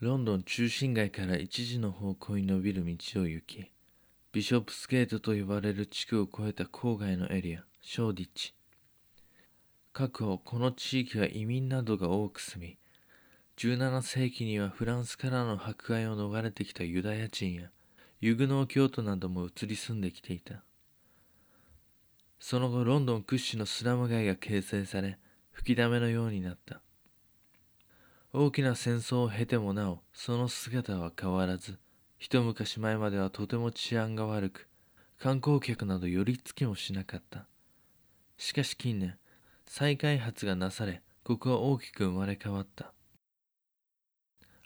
ロンドン中心街から一時の方向に伸びる道を行き、ビショップスゲートと呼ばれる地区を越えた郊外のエリア、ショーディッチ。各方この地域は移民などが多く住み、17世紀にはフランスからの迫害を逃れてきたユダヤ人やユグノー教徒なども移り住んできていた。その後ロンドン屈指のスラム街が形成され、吹きだめのようになった。大きな戦争を経てもなお、その姿は変わらず、一昔前まではとても治安が悪く、観光客など寄り付きもしなかった。しかし近年、再開発がなされ、ここは大きく生まれ変わった。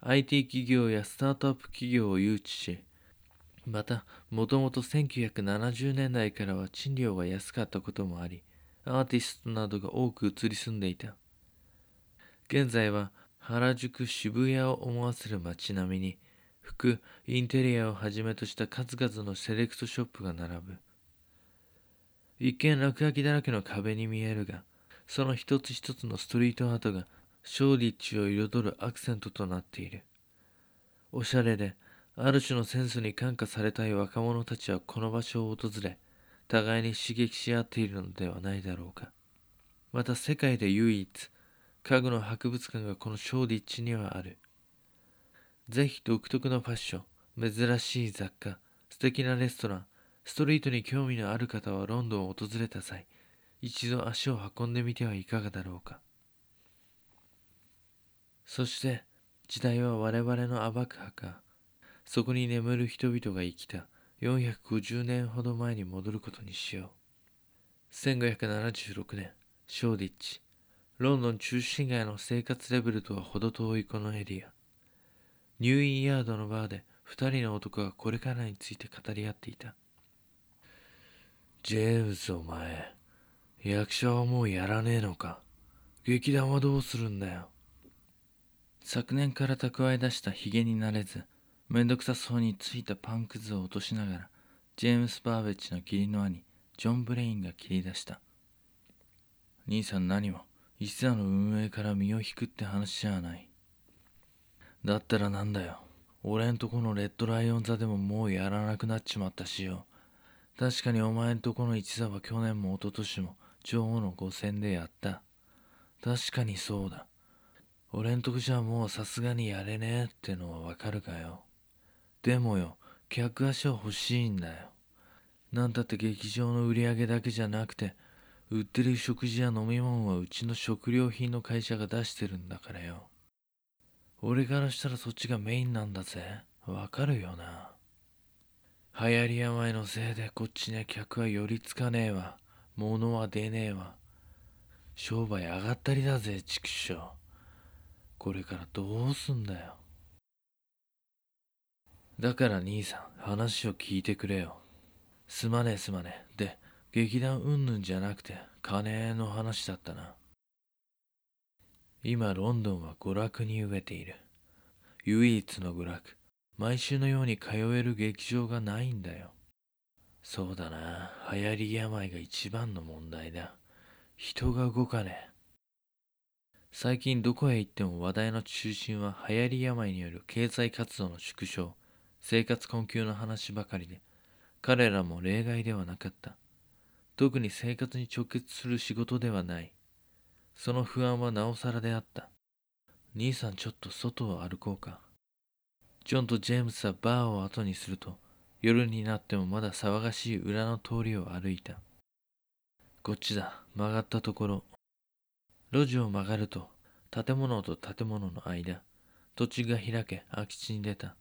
IT 企業やスタートアップ企業を誘致し、また、もともと1970年代からは賃料が安かったこともあり、アーティストなどが多く移り住んでいた。現在は原宿渋谷を思わせる街並みに、服、インテリアをはじめとした数々のセレクトショップが並ぶ。一見落書きだらけの壁に見えるが、その一つ一つのストリートアートがショーディッチを彩るアクセントとなっている。おしゃれで、ある種のセンスに感化されたい若者たちはこの場所を訪れ、互いに刺激し合っているのではないだろうか。また世界で唯一、家具の博物館がこのショーディッチにはある。ぜひ独特のファッション、珍しい雑貨、素敵なレストラン、ストリートに興味のある方はロンドンを訪れた際、一度足を運んでみてはいかがだろうか。そして時代は我々の暴く墓そこに眠る人々が生きた450年ほど前に戻ることにしよう1576年ショーディッチロンドン中心街の生活レベルとは程遠いこのエリア。ニューインヤードのバーで2人の男がこれからについて語り合っていた。ジェームズお前役者はもうやらねえのか？劇団はどうするんだよ？昨年から蓄え出したヒゲになれず、めんどくさそうについたパンくずを落としながら、ジェームス・バーベッジの義理の兄、ジョン・ブレインが切り出した。兄さん何も、一座の運営から身を引くって話じゃない。だったらなんだよ。俺んとこのレッドライオン座でももうやらなくなっちまったしよ。確かにお前んとこの一座は去年も一昨年も女王の五戦でやった。確かにそうだ。俺んとこじゃもうさすがにやれねえってのはわかるかよ。でもよ、客足は欲しいんだよ。なんたって劇場の売り上げだけじゃなくて、売ってる食事や飲み物はうちの食料品の会社が出してるんだからよ。俺からしたらそっちがメインなんだぜ。わかるよな。流行り病のせいでこっちには客は寄りつかねえわ。物は出ねえわ。商売上がったりだぜ、畜生。これからどうすんだよ。だから兄さん、話を聞いてくれよ。すまねえすまねえ。で、劇団うんぬんじゃなくて、金の話だったな。今、ロンドンは娯楽に飢えている。唯一の娯楽。毎週のように通える劇場がないんだよ。そうだな。流行り病が一番の問題だ。人が動かねえ。最近どこへ行っても話題の中心は流行り病による経済活動の縮小、生活困窮の話ばかりで、彼らも例外ではなかった。特に生活に直結する仕事ではない。その不安はなおさらであった。兄さんちょっと外を歩こうか。ジョンとジェームスはバーを後にすると、夜になってもまだ騒がしい裏の通りを歩いた。こっちだ、曲がったところ。路地を曲がると、建物と建物の間、土地が開け空き地に出た。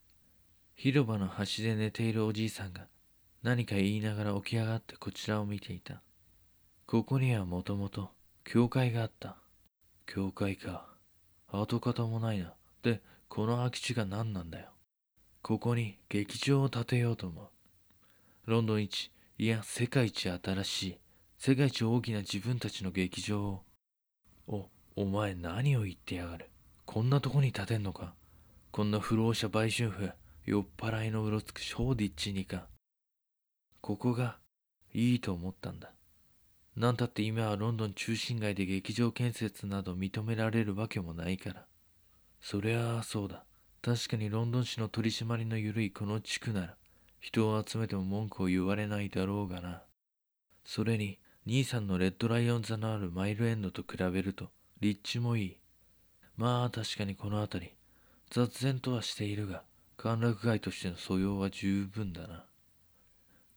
広場の端で寝ているおじいさんが何か言いながら起き上がってこちらを見ていた。ここにはもともと教会があった。教会か。跡形もないな。で、この空き地が何なんだよ。ここに劇場を建てようと思う。ロンドン一、いや世界一新しい、世界一大きな自分たちの劇場をお、お前何を言ってやがる。こんなとこに建てんのか。こんな不老者売春婦、酔っ払いのうろつくショーディッチにか。ここがいいと思ったんだ。なんたって今はロンドン中心街で劇場建設など認められるわけもないから。そりゃあそうだ。確かにロンドン市の取り締まりの緩いこの地区なら人を集めても文句を言われないだろうがなそれに兄さんのレッドライオン座のあるマイルエンドと比べると立地もいいまあ確かにこの辺り雑然とはしているが歓楽街としての素養は十分だな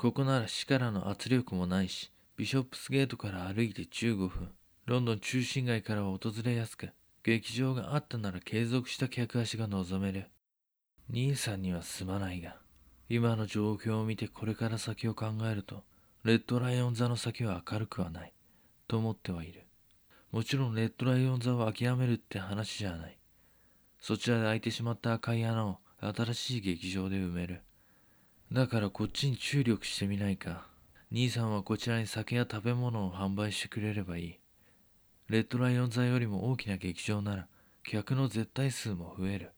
ここなら市からの圧力もないしビショップスゲートから歩いて15分ロンドン中心街からは訪れやすく劇場があったなら継続した客足が望める。兄さんにはすまないが今の状況を見てこれから先を考えるとレッドライオン座の先は明るくはないと思ってはいる。もちろんレッドライオン座を諦めるって話じゃない。そちらで開いてしまった赤い穴を新しい劇場で埋める。だからこっちに注力してみないか。兄さんはこちらに酒や食べ物を販売してくれればいい。レッドライオン座よりも大きな劇場なら客の絶対数も増える。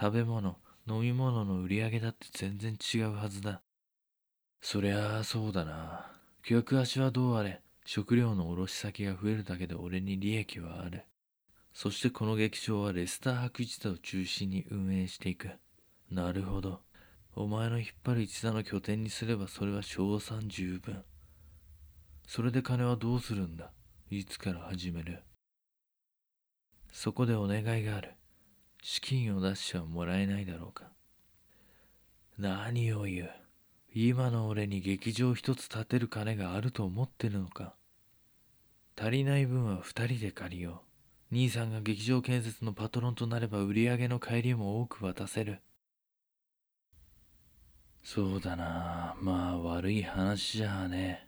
食べ物飲み物の売り上げだって全然違うはずだ。そりゃあそうだな。客足はどうあれ食料の卸先が増えるだけで俺に利益はある。そしてこの劇場はレスター博一座を中心に運営していく。なるほど。お前の引っ張る一座の拠点にすればそれは賞賛十分。それで金はどうするんだ？いつから始める？そこでお願いがある。資金を出してはもらえないだろうか。何を言う？今の俺に劇場一つ建てる金があると思ってるのか。足りない分は二人で借りよう。兄さんが劇場建設のパトロンとなれば売り上げの帰りも多く渡せる。そうだなまあ悪い話じゃあね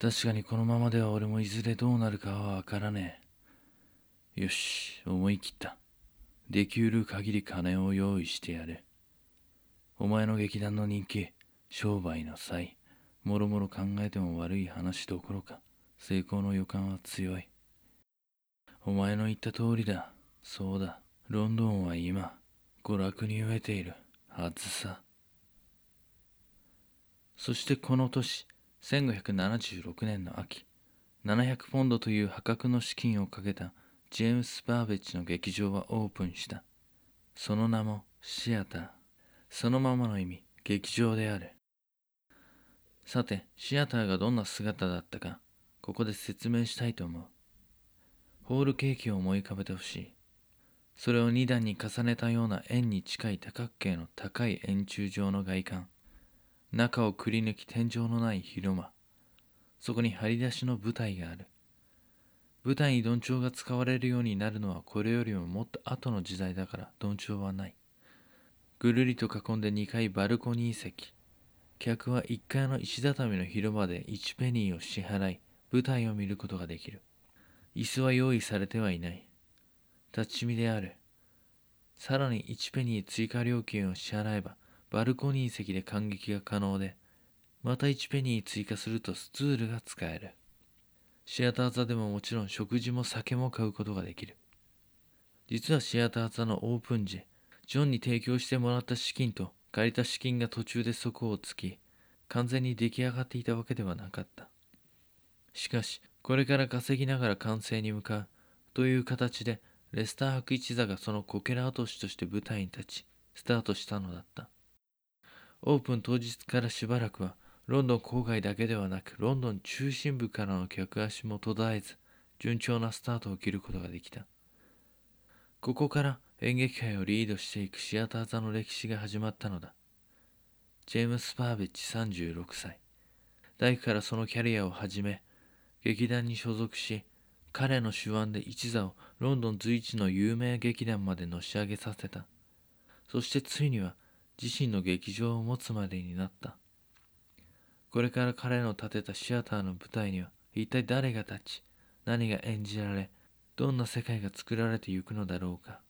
確かにこのままでは俺もいずれどうなるかはわからねえ。よし、思い切った。できうる限り金を用意してやる。お前の劇団の人気、商売の際、もろもろ考えても悪い話どころか、成功の予感は強い。お前の言った通りだ。そうだ。ロンドンは今、娯楽に飢えているはずさ。そしてこの年、1576年の秋700ポンドという破格の資金をかけたジェームス・バーベッジの劇場はオープンした。その名もシアター。そのままの意味劇場である。さてシアターがどんな姿だったかここで説明したいと思う。ホールケーキを思い浮かべてほしい。それを2段に重ねたような円に近い多角形の高い円柱状の外観。中をくり抜き天井のない広間。そこに張り出しの舞台がある。舞台にどんちょうが使われるようになるのはこれよりももっと後の時代だからどんちょうはない。ぐるりと囲んで2階バルコニー席。客は1階の石畳の広場で1ペニーを支払い舞台を見ることができる。椅子は用意されてはいない。立ち見である。さらに1ペニー追加料金を支払えばバルコニー席で感激が可能で、また1ペニー追加するとスツールが使える。シアター座でももちろん食事も酒も買うことができる。実はシアター座のオープン時、ジョンに提供してもらった資金と借りた資金が途中で底をつき、完全に出来上がっていたわけではなかった。しかし、これから稼ぎながら完成に向かうという形で、レスター博一座がそのこけら落としとして舞台に立ち、スタートしたのだった。オープン当日からしばらくはロンドン郊外だけではなくロンドン中心部からの客足も途絶えず順調なスタートを切ることができた。ここから演劇界をリードしていくシアター座の歴史が始まったのだ。ジェームス・パーベッジ36歳大工からそのキャリアを始め劇団に所属し彼の手腕で一座をロンドン随一の有名劇団までのし上げさせた。そしてついには自身の劇場を持つまでになった。これから彼の建てたシアターの舞台には一体誰が立ち何が演じられどんな世界が作られてゆくのだろうか。